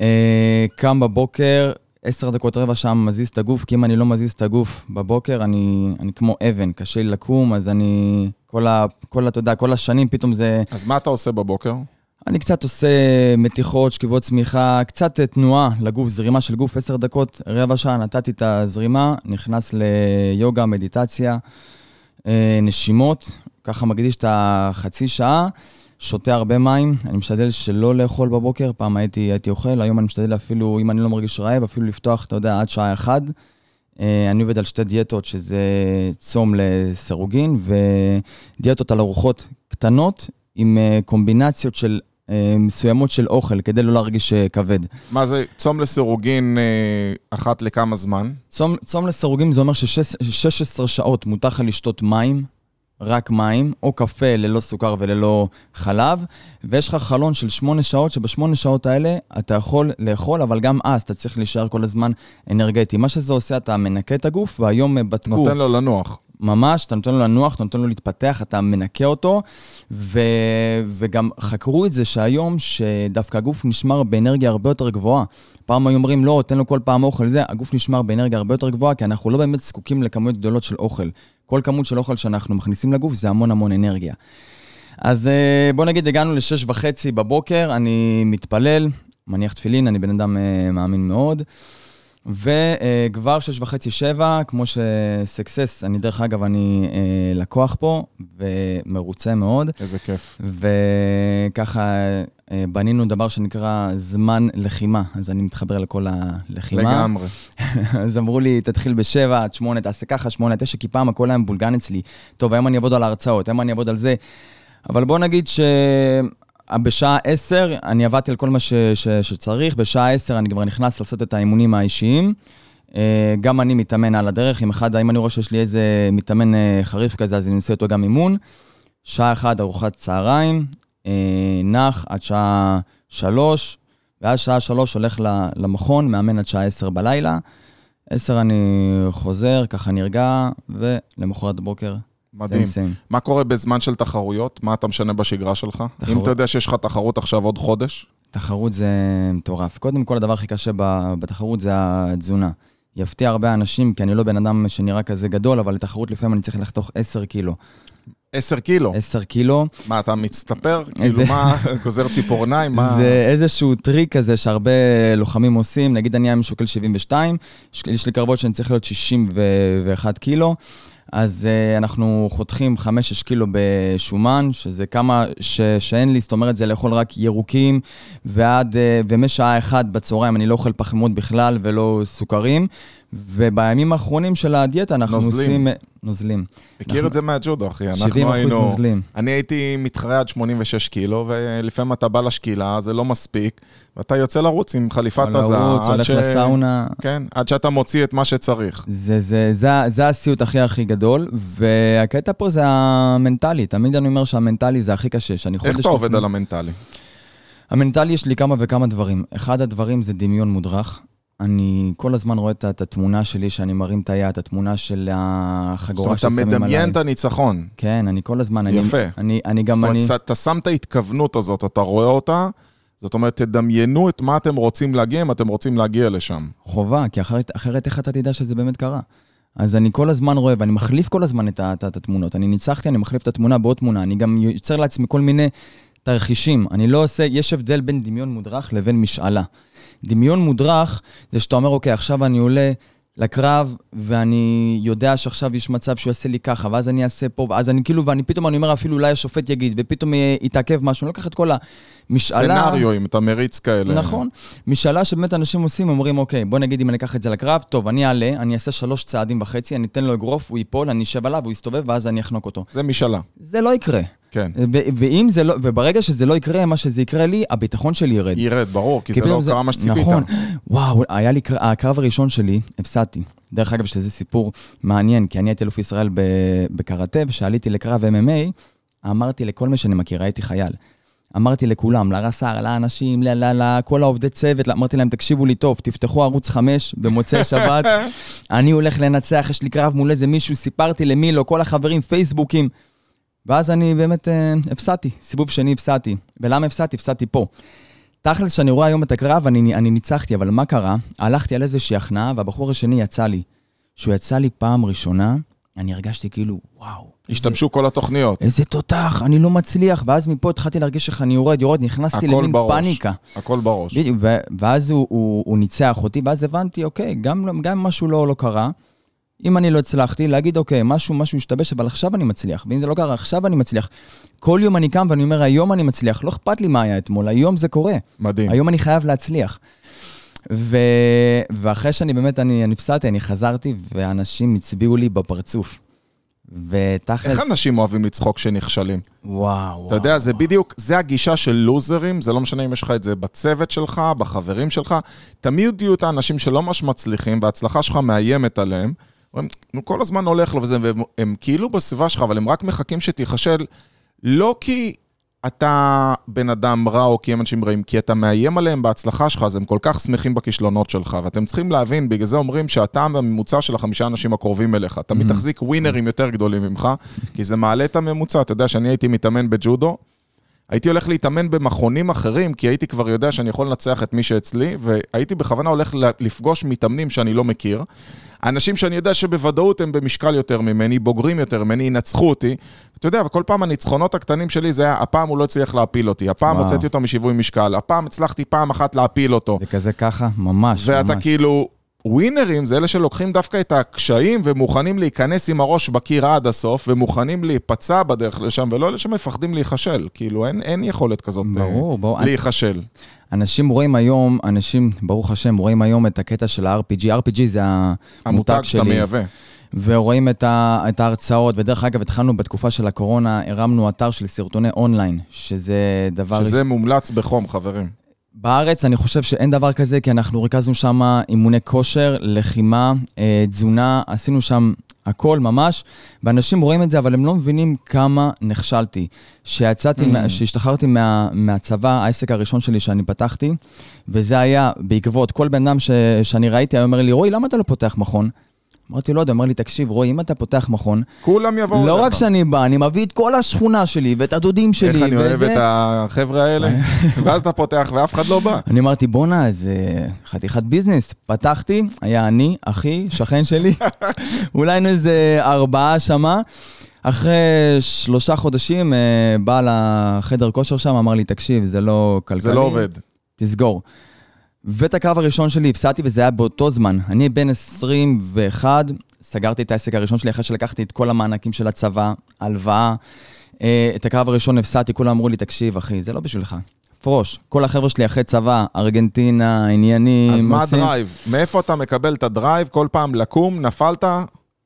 אה, קם בבוקר, 10 דקות, רבע שעה מזיז את הגוף, כי אם אני לא מזיז את הגוף בבוקר, אני, אני כמו אבן, קשה לי לקום, אז אני... כל ה... כל, אתה יודע, כל השנים פתאום זה... אז מה אתה עושה בבוקר? אני קצת עושה מתיחות, שכיבות צמיחה, קצת אה, תנועה לגוף, זרימה של גוף, עשר דקות, רבע שעה, נתתי את הזרימה, נכנס ליוגה, מדיטציה, אה, נשימות, ככה מקדיש את החצי שעה, שותה הרבה מים, אני משתדל שלא לאכול בבוקר, פעם הייתי, הייתי אוכל, היום אני משתדל אפילו, אם אני לא מרגיש רעב, אפילו לפתוח, אתה יודע, עד שעה אחת. אה, אני עובד על שתי דיאטות, שזה צום לסירוגין, ודיאטות על ארוחות קטנות, עם קומבינציות של מסוימות של אוכל, כדי לא להרגיש אה, כבד. מה זה, צום לסירוגין אה, אחת לכמה זמן? צום, צום לסירוגין זה אומר ש-16 שעות מותר לך לשתות מים, רק מים, או קפה ללא סוכר וללא חלב, ויש לך חלון של 8 שעות, שבשמונה שעות האלה אתה יכול לאכול, אבל גם אז אתה צריך להישאר כל הזמן אנרגטי. מה שזה עושה, אתה מנקה את הגוף, והיום אה, בדקו... נותן לו לנוח. ממש, אתה נותן לו לנוח, אתה נותן לו להתפתח, אתה מנקה אותו, ו... וגם חקרו את זה שהיום, שדווקא הגוף נשמר באנרגיה הרבה יותר גבוהה. פעם היו אומרים, לא, תן לו כל פעם אוכל, זה, הגוף נשמר באנרגיה הרבה יותר גבוהה, כי אנחנו לא באמת זקוקים לכמויות גדולות של אוכל. כל כמות של אוכל שאנחנו מכניסים לגוף זה המון המון אנרגיה. אז אה, בוא נגיד, הגענו לשש וחצי בבוקר, אני מתפלל, מניח תפילין, אני בן אדם אה, מאמין מאוד. וכבר שש וחצי, שבע, כמו שסקסס, אני דרך אגב, אני אה, לקוח פה, ומרוצה מאוד. איזה כיף. וככה אה, בנינו דבר שנקרא זמן לחימה, אז אני מתחבר לכל הלחימה. לגמרי. אז אמרו לי, תתחיל בשבע עד שמונה, תעשה ככה, שמונה עד תשע, כי פעם הכל היה מבולגן אצלי. טוב, היום אני אעבוד על ההרצאות, היום אני אעבוד על זה. אבל בוא נגיד שבשעה עשר אני עבדתי על כל מה ש, ש, שצריך, בשעה עשר אני כבר נכנס לעשות את האימונים האישיים. אה, גם אני מתאמן על הדרך, אם אחד, אם אני רואה שיש לי איזה מתאמן אה, חריף כזה, אז אני אעשה אותו גם אימון. שעה אחת ארוחת צהריים, אה, נח עד שעה שלוש, ואז שעה שלוש הולך למכון, מאמן עד שעה עשר בלילה. עשר אני חוזר, ככה נרגע, ולמחרת בוקר, מדהים. סיים סיים. מה קורה בזמן של תחרויות? מה אתה משנה בשגרה שלך? אם תחרות. אתה יודע שיש לך תחרות עכשיו עוד חודש? תחרות זה מטורף. קודם כל, הדבר הכי קשה בתחרות זה התזונה. יפתיע הרבה אנשים, כי אני לא בן אדם שנראה כזה גדול, אבל לתחרות לפעמים אני צריך לחתוך 10 קילו. 10 קילו. 10 קילו, מה, אתה מסתפר? כאילו, איזה- מה, גוזר ציפורניים? מה? זה איזשהו טריק כזה שהרבה לוחמים עושים. נגיד אני היום שוקל 72, יש- יש לי קרבות שאני צריך להיות 61 קילו. אז אה, אנחנו חותכים 5-6 קילו בשומן, שזה כמה ש, שאין לי, זאת אומרת, זה לאכול רק ירוקים, ועד, אה, ומשעה אחת בצהריים אני לא אוכל פחמות בכלל ולא סוכרים, ובימים האחרונים של הדיאטה אנחנו נוזלים. עושים... נוזלים. מכיר אנחנו- את זה מהג'ודו, אחי. 70 אנחנו אחוז היינו... נוזלים. אני הייתי מתחרה עד 86 קילו, ולפעמים אתה בא לשקילה, זה לא מספיק, ואתה יוצא לרוץ עם חליפת הזעה. לרוץ, הולך ש- לסאונה. כן, עד שאתה מוציא את מה שצריך. זה, זה, זה, זה הסיוט הכי הכי גדול, והקטע פה זה המנטלי. תמיד אני אומר שהמנטלי זה הכי קשה, שאני חודש... איך אתה עובד לפני- על המנטלי? המנטלי יש לי כמה וכמה דברים. אחד הדברים זה דמיון מודרך. אני כל הזמן רואה את, את התמונה שלי, שאני מרים את היד, התמונה של זאת החגורה אומרת, אתה ששמים עליי. מדמיין את הניצחון. כן, אני כל הזמן... יפה. אני, אני, אני זאת גם... אני... אומרת, אתה שם את ההתכוונות הזאת, אתה רואה אותה, זאת אומרת, תדמיינו את מה אתם רוצים להגיע, אם אתם רוצים להגיע לשם. חובה, כי אחרת, אחרת איך אתה תדע שזה באמת קרה? אז אני כל הזמן רואה, ואני מחליף כל הזמן את, את, את התמונות. אני ניצחתי, אני מחליף את התמונה בעוד תמונה. אני גם יוצר לעצמי כל מיני תרחישים. אני לא עושה, יש הבדל בין דמיון מודרך לבין משאלה. דמיון מודרך זה שאתה אומר, אוקיי, עכשיו אני עולה לקרב, ואני יודע שעכשיו יש מצב שהוא יעשה לי ככה, ואז אני אעשה פה, ואז אני כאילו, ואני פתאום, אני אומר, אפילו אולי השופט יגיד, ופתאום יהיה- יתעכב משהו, אני לוקח את כל המשאלה. סנאריו, אם אתה מריץ כאלה. נכון. משאלה שבאמת אנשים עושים, אומרים, אוקיי, בוא נגיד אם אני אקח את זה לקרב, טוב, אני אעלה, אני אעשה שלוש צעדים וחצי, אני אתן לו אגרוף, הוא ייפול, אני אשב עליו, הוא יסתובב, ואז אני אחנוק אותו. זה משאלה, זה לא יקרה. כן. ו- ואם זה לא, וברגע שזה לא יקרה, מה שזה יקרה לי, הביטחון שלי ירד. ירד, ברור, כי זה פתאום לא קרה מה שציפית. נכון. וואו, היה לי, קר- הקרב הראשון שלי, הפסדתי. דרך אגב, יש לזה סיפור מעניין, כי אני הייתי אלוף ישראל בקראטה, וכשעליתי לקרב MMA, אמרתי לכל מי שאני מכיר, הייתי חייל. אמרתי לכולם, לרס"ר, לאנשים, ל- ל- לכל העובדי צוות, אמרתי להם, תקשיבו לי טוב, תפתחו ערוץ 5 במוצאי שבת, אני הולך לנצח, יש לי קרב מול איזה מישהו, סיפרתי למילו, כל החברים, פייסבוקים. ואז אני באמת אה, הפסדתי, סיבוב שני הפסדתי. ולמה הפסדתי? הפסדתי פה. תכלס, כשאני רואה היום את הקרב, אני, אני ניצחתי, אבל מה קרה? הלכתי על איזושהי הכנעה, והבחור השני יצא לי. כשהוא יצא לי פעם ראשונה, אני הרגשתי כאילו, וואו. השתמשו כל התוכניות. איזה תותח, אני לא מצליח. ואז מפה התחלתי להרגיש איך אני יורד, יורד, נכנסתי למין בראש. פאניקה. הכל בראש. בדיוק, ואז הוא, הוא, הוא ניצח אותי, ואז הבנתי, אוקיי, גם אם משהו לא, לא קרה, אם אני לא הצלחתי, להגיד, אוקיי, משהו, משהו השתבש, אבל עכשיו אני מצליח. ואם זה לא קרה, עכשיו אני מצליח. כל יום אני קם ואני אומר, היום אני מצליח. לא אכפת לי מה היה אתמול, היום זה קורה. מדהים. היום אני חייב להצליח. ו... ואחרי שאני באמת, אני הפסדתי, אני חזרתי, ואנשים הצביעו לי בפרצוף. ותכלס... איך אנשים אוהבים לצחוק כשנכשלים? וואו, אתה יודע, זה בדיוק, זה הגישה של לוזרים, זה לא משנה אם יש לך את זה בצוות שלך, בחברים שלך, תמיד יהיו את האנשים שלא ממש מצליחים, וההצלחה שלך מאיימת עליהם. נו, כל הזמן הולך לו וזה, והם הם כאילו בסביבה שלך, אבל הם רק מחכים שתיכשל, לא כי אתה בן אדם רע או כי הם אנשים רעים, כי אתה מאיים עליהם בהצלחה שלך, אז הם כל כך שמחים בכישלונות שלך, ואתם צריכים להבין, בגלל זה אומרים שאתה הממוצע של החמישה אנשים הקרובים אליך. תמיד תחזיק ווינרים יותר גדולים ממך, כי זה מעלה את הממוצע. אתה יודע שאני הייתי מתאמן בג'ודו, הייתי הולך להתאמן במכונים אחרים, כי הייתי כבר יודע שאני יכול לנצח את מי שאצלי, והייתי בכוונה הולך לפגוש מתאמנים שאני לא מכיר. אנשים שאני יודע שבוודאות הם במשקל יותר ממני, בוגרים יותר ממני, ינצחו אותי. אתה יודע, וכל פעם הניצחונות הקטנים שלי זה היה, הפעם הוא לא הצליח להפיל אותי, הפעם. הוצאתי אותו משיווי משקל, הפעם הצלחתי פעם אחת להפיל אותו. זה כזה ככה, ממש, ואתה ממש. כאילו, ווינרים זה אלה שלוקחים דווקא את הקשיים ומוכנים להיכנס עם הראש בקיר עד הסוף, ומוכנים להיפצע בדרך לשם, ולא אלה שמפחדים להיכשל. כאילו, אין, אין יכולת כזאת אה, ברור, ברור. להיכשל. אנשים רואים היום, אנשים, ברוך השם, רואים היום את הקטע של ה-RPG. RPG זה המותג המותג שלי. שאתה מייבא. ורואים את, ה, את ההרצאות, ודרך אגב, התחלנו בתקופה של הקורונה, הרמנו אתר של סרטוני אונליין, שזה דבר... שזה מומלץ בחום, חברים. בארץ אני חושב שאין דבר כזה, כי אנחנו ריכזנו שם אימוני כושר, לחימה, אה, תזונה, עשינו שם הכל ממש, ואנשים רואים את זה, אבל הם לא מבינים כמה נכשלתי. שיצאתי, mm. שהשתחררתי מה, מהצבא, העסק הראשון שלי שאני פתחתי, וזה היה בעקבות כל בן אדם ש, שאני ראיתי, היה אומר לי, רועי, למה אתה לא פותח מכון? אמרתי, לא יודע, אומר לי, תקשיב, רועי, אם אתה פותח מכון, כולם יבואו לא. רק שאני בא, אני מביא את כל השכונה שלי ואת הדודים שלי. איך אני אוהב. את החבר'ה האלה, ואז אתה פותח ואף אחד לא בא. אני אמרתי, בואנה, זה חתיכת ביזנס. פתחתי, היה אני, אחי, שכן שלי, אולי היינו איזה ארבעה שמה. אחרי שלושה חודשים, אה, בעל החדר כושר שם אמר לי, תקשיב, זה לא כלכלי. זה לא עובד. תסגור. ואת הקרב הראשון שלי הפסדתי, וזה היה באותו זמן. אני בן 21, סגרתי את העסק הראשון שלי אחרי שלקחתי את כל המענקים של הצבא, הלוואה. אה, את הקרב הראשון הפסדתי, כולם אמרו לי, תקשיב, אחי, זה לא בשבילך. פרוש. כל החבר'ה שלי אחרי צבא, ארגנטינה, עניינים. אז מה עושים- ה drive? מאיפה אתה מקבל את ה drive? כל פעם לקום, נפלת,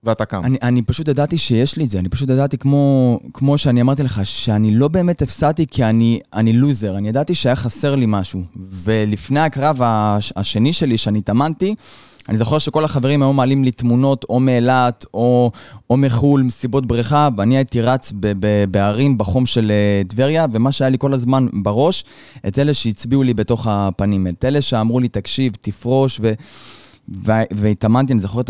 ואתה קם. אני, אני פשוט ידעתי שיש לי את זה, אני פשוט ידעתי כמו, כמו שאני אמרתי לך, שאני לא באמת הפסדתי כי אני, אני לוזר, אני ידעתי שהיה חסר לי משהו. ולפני הקרב הש, השני שלי, שאני התאמנתי, אני זוכר שכל החברים היו מעלים לי תמונות או מאילת או, או מחו"ל, מסיבות בריכה, ואני הייתי רץ ב- ב- בערים בחום של אה, טבריה, ומה שהיה לי כל הזמן בראש, את אלה שהצביעו לי בתוך הפנים, את אלה שאמרו לי, תקשיב, תפרוש, ו... והתאמנתי, אני זוכר,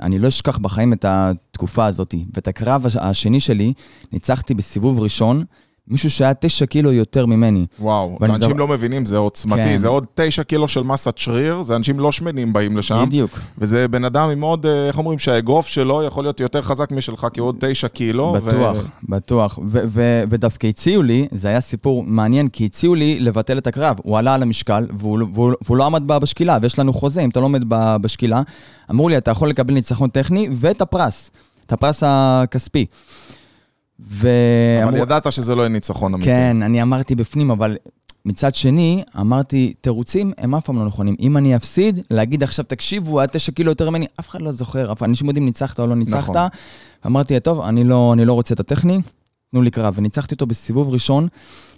אני לא אשכח בחיים את התקופה הזאת. ואת הקרב השני שלי, ניצחתי בסיבוב ראשון. מישהו שהיה תשע קילו יותר ממני. וואו, אנשים זו... לא מבינים, זה עוצמתי, כן. זה עוד תשע קילו של מסת שריר, זה אנשים לא שמנים באים לשם. בדיוק. וזה בן אדם עם עוד, אה, איך אומרים, שהאגרוף שלו יכול להיות יותר חזק משלך, כי הוא עוד תשע קילו. בטוח, ו... בטוח. ו- ו- ודווקא הציעו לי, זה היה סיפור מעניין, כי הציעו לי לבטל את הקרב. הוא עלה על המשקל, והוא, והוא, והוא לא עמד בשקילה, ויש לנו חוזה, אם אתה לא עומד בשקילה, אמרו לי, אתה יכול לקבל ניצחון טכני ואת הפרס, את הפרס הכספי. ו... אבל אמר... ידעת שזה לא יהיה ניצחון אמיתי. כן, אני אמרתי בפנים, אבל מצד שני, אמרתי, תירוצים הם אף פעם לא נכונים. אם אני אפסיד, להגיד עכשיו, תקשיבו, עד תשע קילו יותר ממני, אף אחד לא זוכר, אף... אנשים יודעים ניצחת או לא ניצחת. נכון. אמרתי, טוב, אני לא, אני לא רוצה את הטכני, תנו לי קרב. וניצחתי אותו בסיבוב ראשון,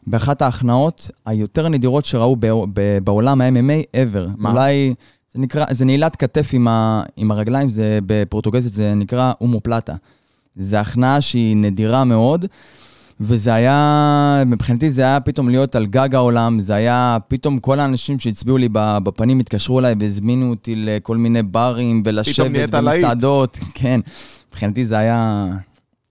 באחת ההכנעות היותר נדירות שראו ב... ב... בעולם ה-MMA ever. מה? אולי... זה נקרא, זה נעילת כתף עם, ה, עם הרגליים, זה בפורטוגזית זה נקרא אומו זה הכנעה שהיא נדירה מאוד, וזה היה, מבחינתי זה היה פתאום להיות על גג העולם, זה היה פתאום כל האנשים שהצביעו לי בפנים התקשרו אליי והזמינו אותי לכל מיני ברים ולשבת במסעדות. כן, מבחינתי זה היה...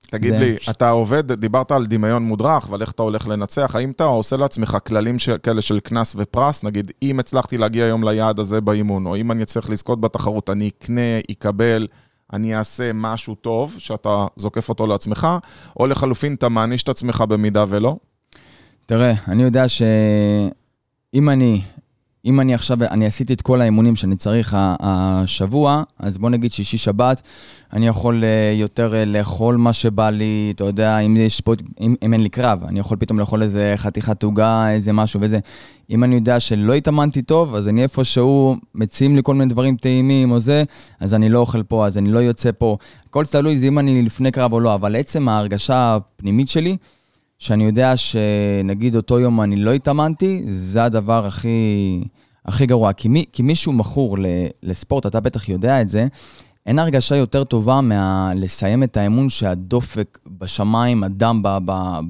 תגיד זה... לי, אתה עובד, דיברת על דמיון מודרך ועל איך אתה הולך לנצח, האם אתה עושה לעצמך כללים ש... כאלה של קנס ופרס? נגיד, אם הצלחתי להגיע היום ליעד הזה באימון, או אם אני אצליח לזכות בתחרות, אני אקנה, אקבל, אני אעשה משהו טוב, שאתה זוקף אותו לעצמך, או לחלופין, אתה מעניש את עצמך במידה ולא? תראה, אני יודע שאם אני, אם אני עכשיו, אני עשיתי את כל האימונים שאני צריך השבוע, אז בוא נגיד שישי-שבת, אני יכול אה, יותר אה, לאכול מה שבא לי, אתה יודע, אם, יש פה, אם, אם אין לי קרב, אני יכול פתאום לאכול איזה חתיכת עוגה, איזה משהו וזה. אם אני יודע שלא התאמנתי טוב, אז אני איפשהו מציעים לי כל מיני דברים טעימים או זה, אז אני לא אוכל פה, אז אני לא יוצא פה. הכל תלוי זה אם אני לפני קרב או לא, אבל עצם ההרגשה הפנימית שלי, שאני יודע שנגיד אותו יום אני לא התאמנתי, זה הדבר הכי, הכי גרוע. כי, מי, כי מישהו מכור לספורט, אתה בטח יודע את זה, אין הרגשה יותר טובה מלסיים את האמון שהדופק בשמיים, הדם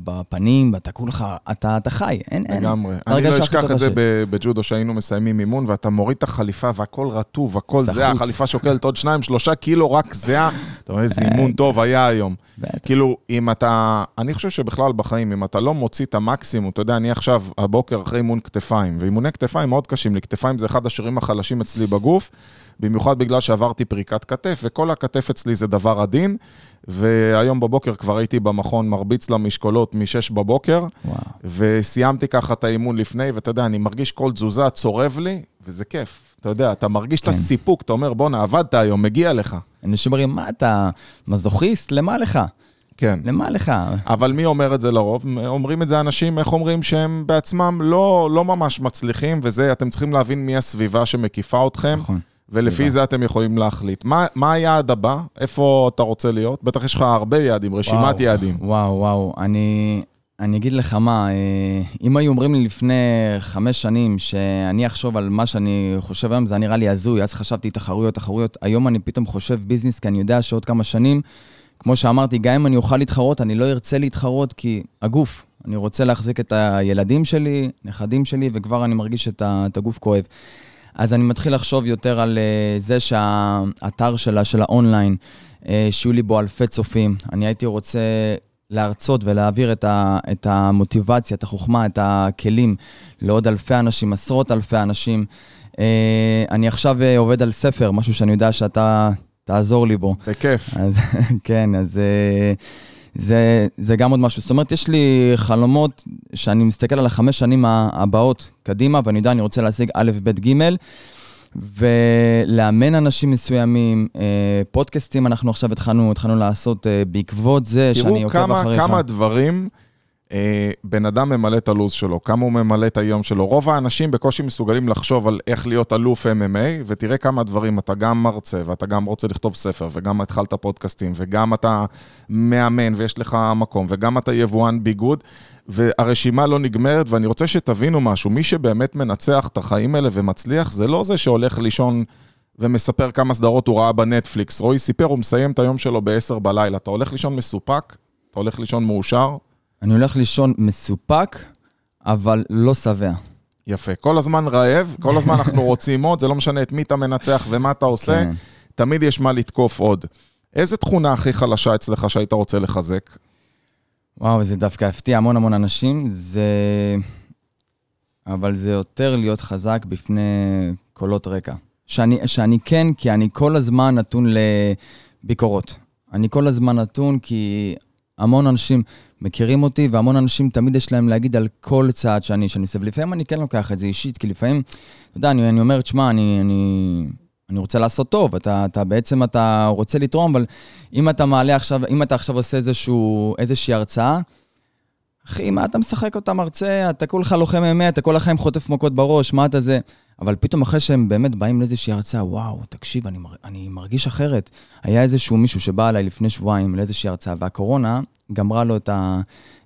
בפנים, ואתה כולך, אתה, אתה חי, אין, אין. לגמרי. אני לא אשכח את זה בג'ודו, שהיינו מסיימים אימון, ואתה מוריד את החליפה והכל רטוב, הכל זה, החליפה שוקלת עוד שניים, שלושה קילו, רק זה, אתה רואה איזה אימון טוב היה היום. כאילו, אם אתה, אני חושב שבכלל בחיים, אם אתה לא מוציא את המקסימום, אתה יודע, אני עכשיו, הבוקר אחרי אימון כתפיים, ואימוני כתפיים מאוד קשים לי, כתפיים זה אחד השרירים החלשים אצלי בגוף. במיוחד בגלל שעברתי פריקת כתף, וכל הכתף אצלי זה דבר עדין, והיום בבוקר כבר הייתי במכון מרביץ למשקולות מ-6 בבוקר, וואו. וסיימתי ככה את האימון לפני, ואתה יודע, אני מרגיש כל תזוזה צורב לי, וזה כיף. אתה יודע, אתה מרגיש כן. את הסיפוק, אתה אומר, בואנה, עבדת היום, מגיע לך. אנשים אומרים, מה אתה מזוכיסט? למה לך? כן. למה לך? אבל מי אומר את זה לרוב? אומרים את זה אנשים, איך אומרים, שהם בעצמם לא, לא ממש מצליחים, וזה, אתם צריכים להבין מי הסביבה שמקיפה אתכם. נכון. ולפי זה אתם יכולים להחליט. מה, מה היעד הבא? איפה אתה רוצה להיות? בטח יש לך הרבה יעדים, רשימת וואו, יעדים. וואו, וואו, אני, אני אגיד לך מה, אה, אם היו אומרים לי לפני חמש שנים שאני אחשוב על מה שאני חושב היום, זה נראה לי הזוי, אז חשבתי תחרויות, תחרויות. היום אני פתאום חושב ביזנס, כי אני יודע שעוד כמה שנים, כמו שאמרתי, גם אם אני אוכל להתחרות, אני לא ארצה להתחרות כי הגוף, אני רוצה להחזיק את הילדים שלי, נכדים שלי, וכבר אני מרגיש את הגוף כואב. אז אני מתחיל לחשוב יותר על uh, זה שהאתר שלה, של האונליין, uh, שיהיו לי בו אלפי צופים. אני הייתי רוצה להרצות ולהעביר את, ה, את המוטיבציה, את החוכמה, את הכלים לעוד אלפי אנשים, עשרות אלפי אנשים. Uh, אני עכשיו עובד על ספר, משהו שאני יודע שאתה תעזור לי בו. זה כיף. אז, כן, אז... זה, זה גם עוד משהו. זאת אומרת, יש לי חלומות שאני מסתכל על החמש שנים הבאות קדימה, ואני יודע, אני רוצה להשיג א', ב', ג', ולאמן אנשים מסוימים. אה, פודקאסטים אנחנו עכשיו התחלנו, התחלנו לעשות אה, בעקבות זה שאני עוקב אחריך. תראו כמה דברים בן אדם ממלא את הלו"ז שלו, כמה הוא ממלא את היום שלו. רוב האנשים בקושי מסוגלים לחשוב על איך להיות אלוף MMA, ותראה כמה דברים, אתה גם מרצה, ואתה גם רוצה לכתוב ספר, וגם התחלת פודקאסטים, וגם אתה מאמן ויש לך מקום, וגם אתה יבואן ביגוד, והרשימה לא נגמרת, ואני רוצה שתבינו משהו, מי שבאמת מנצח את החיים האלה ומצליח, זה לא זה שהולך לישון... ומספר כמה סדרות הוא ראה בנטפליקס. רועי סיפר, הוא מסיים את היום שלו ב-10 בלילה. אתה הולך לישון מסופק? אתה הולך לישון מאושר? אני הולך לישון מסופק, אבל לא שבע. יפה. כל הזמן רעב, כל הזמן אנחנו רוצים עוד, זה לא משנה את מי אתה מנצח ומה אתה עושה, כן. תמיד יש מה לתקוף עוד. איזה תכונה הכי חלשה אצלך שהיית רוצה לחזק? וואו, זה דווקא הפתיע המון המון אנשים, זה... אבל זה יותר להיות חזק בפני קולות רקע. שאני, שאני כן, כי אני כל הזמן נתון לביקורות. אני כל הזמן נתון כי המון אנשים מכירים אותי, והמון אנשים תמיד יש להם להגיד על כל צעד שאני, שאני עושה. ולפעמים אני כן לוקח את זה אישית, כי לפעמים, אתה יודע, אני, אני אומר, תשמע, אני, אני, אני רוצה לעשות טוב, אתה, אתה בעצם, אתה רוצה לתרום, אבל אם אתה מעלה עכשיו, אם אתה עכשיו עושה איזשהו, איזושהי הרצאה, אחי, מה אתה משחק אותה מרצה? אתה כולך לוחם אמת, אתה כל החיים חוטף מכות בראש, מה אתה זה? אבל פתאום אחרי שהם באמת באים לאיזושהי הרצאה, וואו, תקשיב, אני, מר, אני מרגיש אחרת. היה איזשהו מישהו שבא אליי לפני שבועיים לאיזושהי הרצאה, והקורונה גמרה לו את, ה,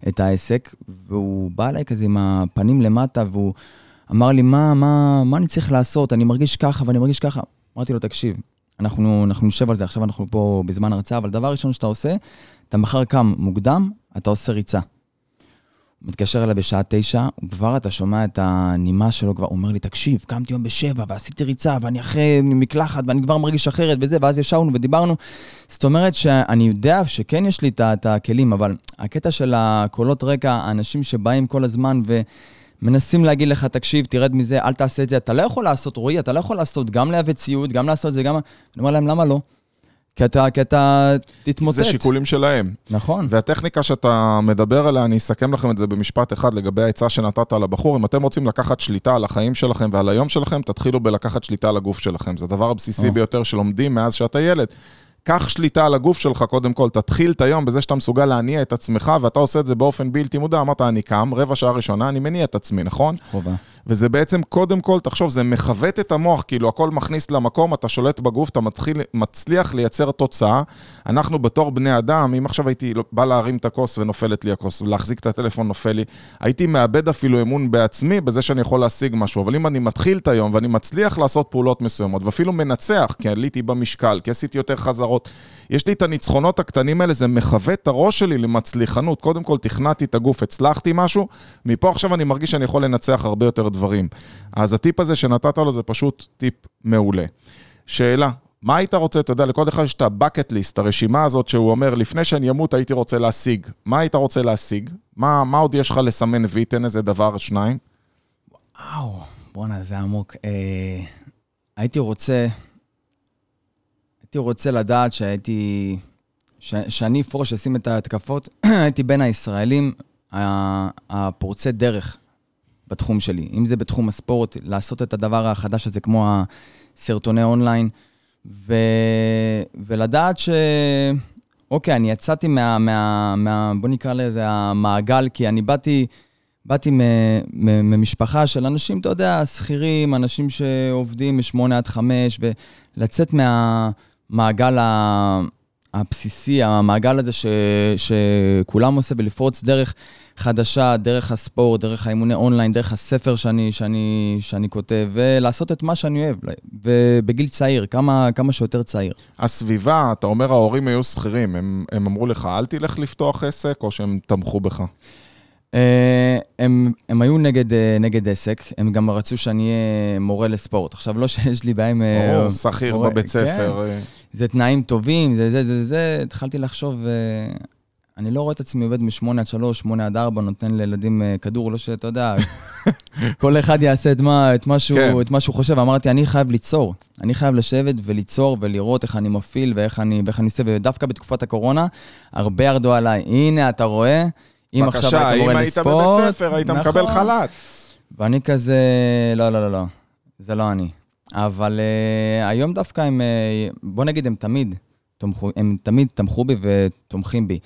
את העסק, והוא בא אליי כזה עם הפנים למטה, והוא אמר לי, מה, מה, מה אני צריך לעשות? אני מרגיש ככה ואני מרגיש ככה. אמרתי לו, תקשיב, אנחנו, אנחנו נשב על זה, עכשיו אנחנו פה בזמן הרצאה, אבל דבר ראשון שאתה עושה, אתה מחר קם מוקדם, אתה עושה ריצה. מתקשר אליי בשעה תשע, וכבר אתה שומע את הנימה שלו, כבר אומר לי, תקשיב, קמתי היום בשבע, ועשיתי ריצה, ואני אחרי מקלחת, ואני כבר מרגיש אחרת וזה, ואז ישבנו ודיברנו. זאת אומרת שאני יודע שכן יש לי את הכלים, אבל הקטע של הקולות רקע, האנשים שבאים כל הזמן ומנסים להגיד לך, תקשיב, תרד מזה, אל תעשה את זה, אתה לא יכול לעשות, רועי, אתה לא יכול לעשות, גם לייבא ציוד, גם לעשות את זה, גם... אני אומר להם, למה לא? כי אתה, כי אתה תתמוטט. זה שיקולים שלהם. נכון. והטכניקה שאתה מדבר עליה, אני אסכם לכם את זה במשפט אחד לגבי העצה שנתת לבחור. אם אתם רוצים לקחת שליטה על החיים שלכם ועל היום שלכם, תתחילו בלקחת שליטה על הגוף שלכם. זה הדבר הבסיסי או. ביותר שלומדים מאז שאתה ילד. קח שליטה על הגוף שלך קודם כל, תתחיל את היום בזה שאתה מסוגל להניע את עצמך, ואתה עושה את זה באופן בלתי מודע. אמרת, אני קם, רבע שעה ראשונה, אני מניע את עצמי, נכון? חובה. וזה בעצם, קודם כל, תחשוב, זה מכוות את המוח, כאילו הכל מכניס למקום, אתה שולט בגוף, אתה מתחיל, מצליח לייצר תוצאה. אנחנו בתור בני אדם, אם עכשיו הייתי בא להרים את הכוס ונופלת לי הכוס, ולהחזיק את הטלפון נופל לי, הייתי מאבד אפילו אמון בעצמי בזה שאני יכול להשיג משהו. אבל אם אני מתחיל את היום ואני מצליח לעשות פעולות מסוימות, ואפילו מנצח, כי עליתי במשקל, כי עשיתי יותר חזרות, יש לי את הניצחונות הקטנים האלה, זה מכוות את הראש שלי למצליחנות. קודם כל, תכנעתי את הגוף, הצלחתי משהו, מפה עכשיו אני מרגיש שאני יכול לנצח הרבה יותר דברים. אז הטיפ הזה שנתת לו זה פשוט טיפ מעולה. שאלה, מה היית רוצה, אתה יודע, לכל אחד יש את ה-bucket list, הרשימה הזאת שהוא אומר, לפני שאני אמות הייתי רוצה להשיג. מה היית רוצה להשיג? מה, מה עוד יש לך לסמן וי? תן איזה דבר, שניים. וואו, בואנה, זה עמוק. אה, הייתי רוצה, הייתי רוצה לדעת שהייתי, ש, שאני אפרוש, אשים את ההתקפות, הייתי בין הישראלים הפורצי דרך בתחום שלי. אם זה בתחום הספורט, לעשות את הדבר החדש הזה, כמו הסרטוני אונליין, ו, ולדעת ש... אוקיי, אני יצאתי מה, מה, מה, בוא נקרא לזה המעגל, כי אני באתי, באתי מ- מ- ממשפחה של אנשים, אתה יודע, שכירים, אנשים שעובדים מ-8 עד 5, ולצאת מהמעגל ה- הבסיסי, המעגל הזה ש, שכולם עושה, ולפרוץ דרך חדשה, דרך הספורט, דרך האימוני אונליין, דרך הספר שאני, שאני, שאני כותב, ולעשות את מה שאני אוהב, ובגיל צעיר, כמה, כמה שיותר צעיר. הסביבה, אתה אומר ההורים היו שכירים, הם, הם אמרו לך, אל תלך לפתוח עסק, או שהם תמכו בך? אה, הם, הם היו נגד, אה, נגד עסק, הם גם רצו שאני אהיה מורה לספורט. עכשיו, לא שיש לי בעיה עם... אה, ברור, שכיר בבית ספר. אה, זה תנאים טובים, זה זה זה זה, התחלתי לחשוב, אה, אני לא רואה את עצמי עובד מ-8 עד 3, 8 עד 4, נותן לילדים אה, כדור, לא שאתה יודע, כל אחד יעשה את מה, את, מה שהוא, כן. את מה שהוא חושב. אמרתי, אני חייב ליצור. אני חייב לשבת וליצור ולראות איך אני מפעיל ואיך אני, ואיך אני עושה, ודווקא בתקופת הקורונה, הרבה ירדו עליי. הנה, אתה רואה? אם עכשיו בבקשה, היית אם מורה היית לספורט... בבית ספר, היית נכון. מקבל חל"ת. ואני כזה, לא, לא, לא, לא, זה לא אני. אבל uh, היום דווקא הם, uh, בוא נגיד, הם תמיד תומכו, הם תמיד תמכו בי ותומכים בי.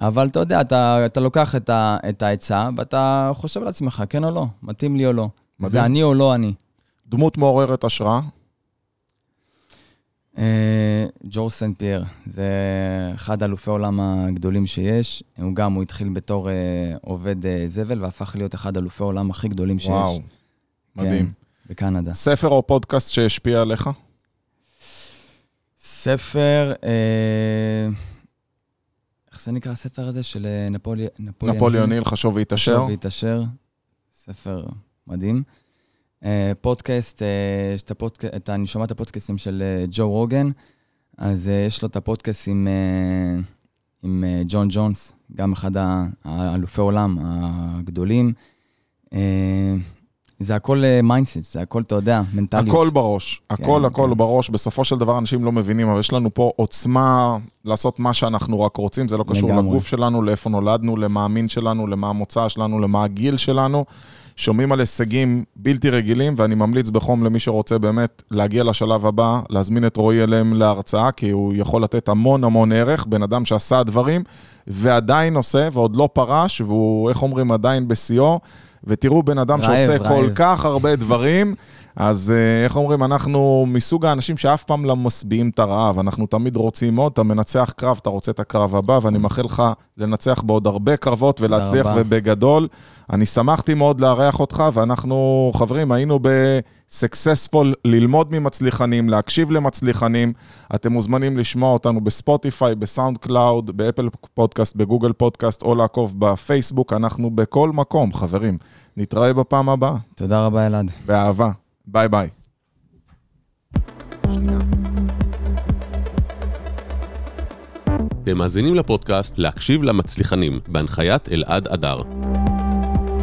אבל אתה יודע, אתה, אתה לוקח את, ה, את העצה ואתה חושב על עצמך, כן או לא, מתאים לי או לא. מדהים. זה אני או לא אני. דמות מעוררת השראה? אה, ג'ור סנט פייר, זה אחד אלופי העולם הגדולים שיש. הוא גם, הוא התחיל בתור אה, עובד אה, זבל והפך להיות אחד אלופי העולם הכי גדולים שיש. וואו, מדהים. כן, בקנדה. ספר או פודקאסט שהשפיע עליך? ספר, אה, איך זה נקרא הספר הזה של אה, נפולי... נפוליאון היל, חשוב והתעשר. חשוב והתעשר. ספר מדהים. אה, פודקאסט, אה, את הפודקאסט, אני שומע את הפודקאסטים של אה, ג'ו רוגן, אז אה, יש לו את הפודקאסט עם, אה, עם אה, ג'ון ג'ונס, גם אחד האלופי עולם הגדולים. אה, זה הכל mindset, זה הכל, אתה יודע, מנטליות. הכל בראש, הכל כן, הכל כן. בראש. בסופו של דבר אנשים לא מבינים, אבל יש לנו פה עוצמה לעשות מה שאנחנו רק רוצים, זה לא קשור לגמרי. לגוף שלנו, לאיפה נולדנו, למה המין שלנו, למה המוצא שלנו, למה הגיל שלנו. שומעים על הישגים בלתי רגילים, ואני ממליץ בחום למי שרוצה באמת להגיע לשלב הבא, להזמין את רועי אליהם להרצאה, כי הוא יכול לתת המון המון ערך, בן אדם שעשה דברים, ועדיין עושה, ועוד לא פרש, והוא, איך אומרים, עדיין בשיאו. ותראו בן אדם רעב, שעושה רעב. כל כך הרבה דברים, אז אה, איך אומרים, אנחנו מסוג האנשים שאף פעם לא משביעים את הרעב, אנחנו תמיד רוצים עוד, אתה מנצח קרב, אתה רוצה את הקרב הבא, ואני מאחל לך לנצח בעוד הרבה קרבות ולהצליח. ובגדול. אני שמחתי מאוד לארח אותך, ואנחנו, חברים, היינו בסקסספול ללמוד ממצליחנים, להקשיב למצליחנים. אתם מוזמנים לשמוע אותנו בספוטיפיי, בסאונד קלאוד, באפל פודקאסט, בגוגל פודקאסט, או לעקוב בפייסבוק, אנחנו בכל מקום, חברים. נתראה בפעם הבאה, תודה רבה, אלעד. באהבה. ביי ביי. אתם מאזינים לפודקאסט להקשיב למצליחנים, בהנחיית אלעד הדר.